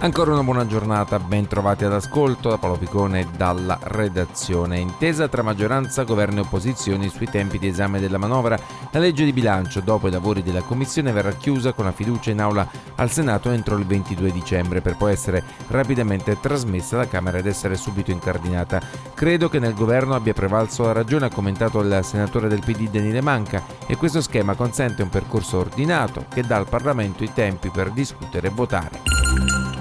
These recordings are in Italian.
Ancora una buona giornata, ben trovati ad ascolto da Paolo Picone dalla redazione. Intesa tra maggioranza, governo e opposizioni sui tempi di esame della manovra, la legge di bilancio dopo i lavori della Commissione verrà chiusa con la fiducia in aula al Senato entro il 22 dicembre per poi essere rapidamente trasmessa alla Camera ed essere subito incardinata. Credo che nel governo abbia prevalso la ragione, ha commentato il senatore del PD Daniele Manca, e questo schema consente un percorso ordinato che dà al Parlamento i tempi per discutere e votare.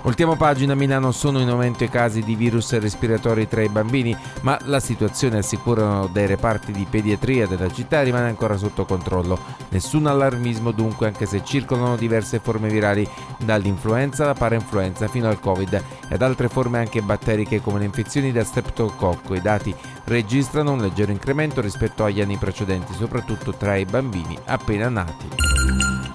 Ultima pagina, a Milano sono in aumento i casi di virus respiratori tra i bambini, ma la situazione, assicurano dai reparti di pediatria della città, rimane ancora sotto controllo. Nessun allarmismo dunque, anche se circolano diverse forme virali, dall'influenza alla parainfluenza fino al Covid e ad altre forme anche batteriche come le infezioni da streptococco. I dati registrano un leggero incremento rispetto agli anni precedenti, soprattutto tra i bambini appena nati.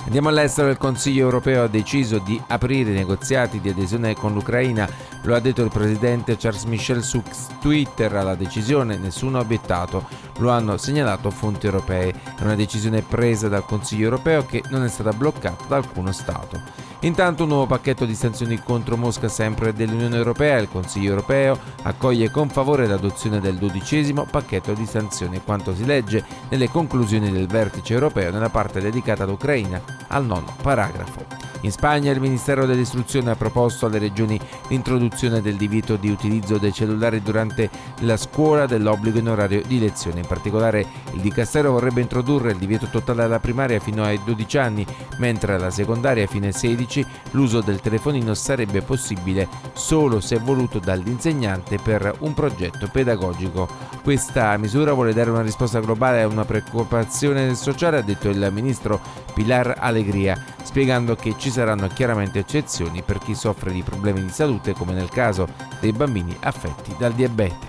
Andiamo all'estero, il Consiglio europeo ha deciso di aprire i negoziati di adesione con l'Ucraina, lo ha detto il presidente Charles Michel su Twitter alla decisione, nessuno ha obiettato, lo hanno segnalato fonti europee, è una decisione presa dal Consiglio europeo che non è stata bloccata da alcuno Stato. Intanto un nuovo pacchetto di sanzioni contro Mosca sempre dell'Unione Europea, il Consiglio Europeo accoglie con favore l'adozione del dodicesimo pacchetto di sanzioni, quanto si legge nelle conclusioni del vertice europeo nella parte dedicata all'Ucraina al nono paragrafo. In Spagna il Ministero dell'Istruzione ha proposto alle regioni l'introduzione del divieto di utilizzo dei cellulari durante la scuola dell'obbligo in orario di lezione. In particolare il Dicastero vorrebbe introdurre il divieto totale alla primaria fino ai 12 anni, mentre alla secondaria fino ai 16 l'uso del telefonino sarebbe possibile solo se voluto dall'insegnante per un progetto pedagogico. Questa misura vuole dare una risposta globale a una preoccupazione sociale, ha detto il ministro Pilar Alegria, spiegando che ci saranno chiaramente eccezioni per chi soffre di problemi di salute come nel caso dei bambini affetti dal diabete.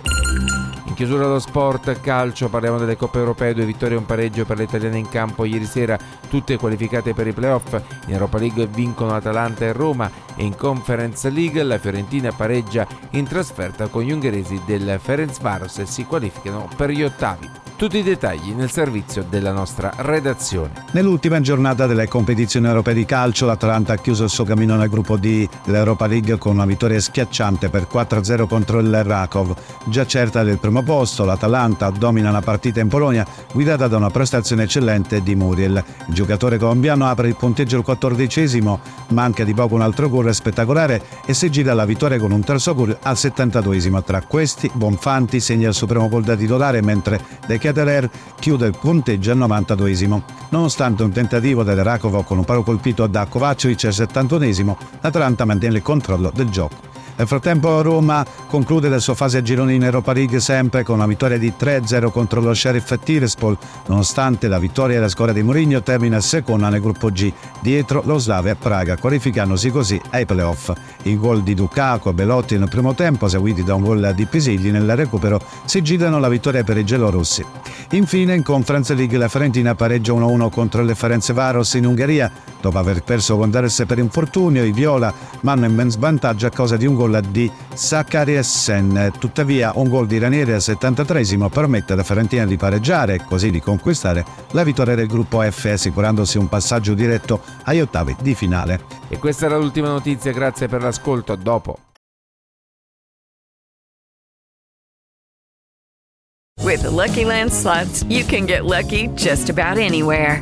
In chiusura dello sport, calcio, parliamo delle coppe europee, due vittorie e un pareggio per le italiane in campo ieri sera, tutte qualificate per i playoff. In Europa League vincono Atalanta e Roma e in Conference League la Fiorentina pareggia in trasferta con gli ungheresi del Ferencvaros e si qualificano per gli ottavi. Tutti i dettagli nel servizio della nostra redazione. Nell'ultima giornata delle competizioni europee di calcio, l'Atalanta ha chiuso il suo cammino nel gruppo D dell'Europa League con una vittoria schiacciante per 4-0 contro il Rakov. Già certa del primo posto, l'Atalanta domina la partita in Polonia, guidata da una prestazione eccellente di Muriel. Il giocatore colombiano apre il punteggio al quattordicesimo, manca di poco un altro gol spettacolare e si gira la vittoria con un terzo gol al 72esimo. Tra questi, Bonfanti segna il suo primo gol da titolare, mentre De Ketterer chiude il punteggio al 92esimo. Nonostante un tentativo del Rakov con un palo colpito da Kovacevic al 71esimo, l'Atalanta mantiene il controllo del gioco. Nel frattempo Roma conclude la sua fase a gironi in Europa League sempre con una vittoria di 3-0 contro lo Sheriff Tiraspol. Nonostante la vittoria la squadra di Mourinho termina seconda nel gruppo G, dietro lo Slavia Praga, qualificandosi così ai playoff. Il gol di Ducaco e Belotti nel primo tempo, seguiti da un gol di Pisigli nel recupero, si girano la vittoria per i gelorossi. Infine in Conference League la Fiorentina pareggia 1-1 contro le Ferencvaros in Ungheria. Dopo aver perso con Dares per infortunio, i Viola vanno in ben svantaggio a causa di un gol gol di Sakari Essen. Tuttavia un gol di Ranieri al 73 permette alla Fiorentina di pareggiare e così di conquistare la vittoria del gruppo F assicurandosi un passaggio diretto agli ottavi di finale. E questa era l'ultima notizia, grazie per l'ascolto, A dopo. With Lucky Land slots, you can get lucky just about anywhere.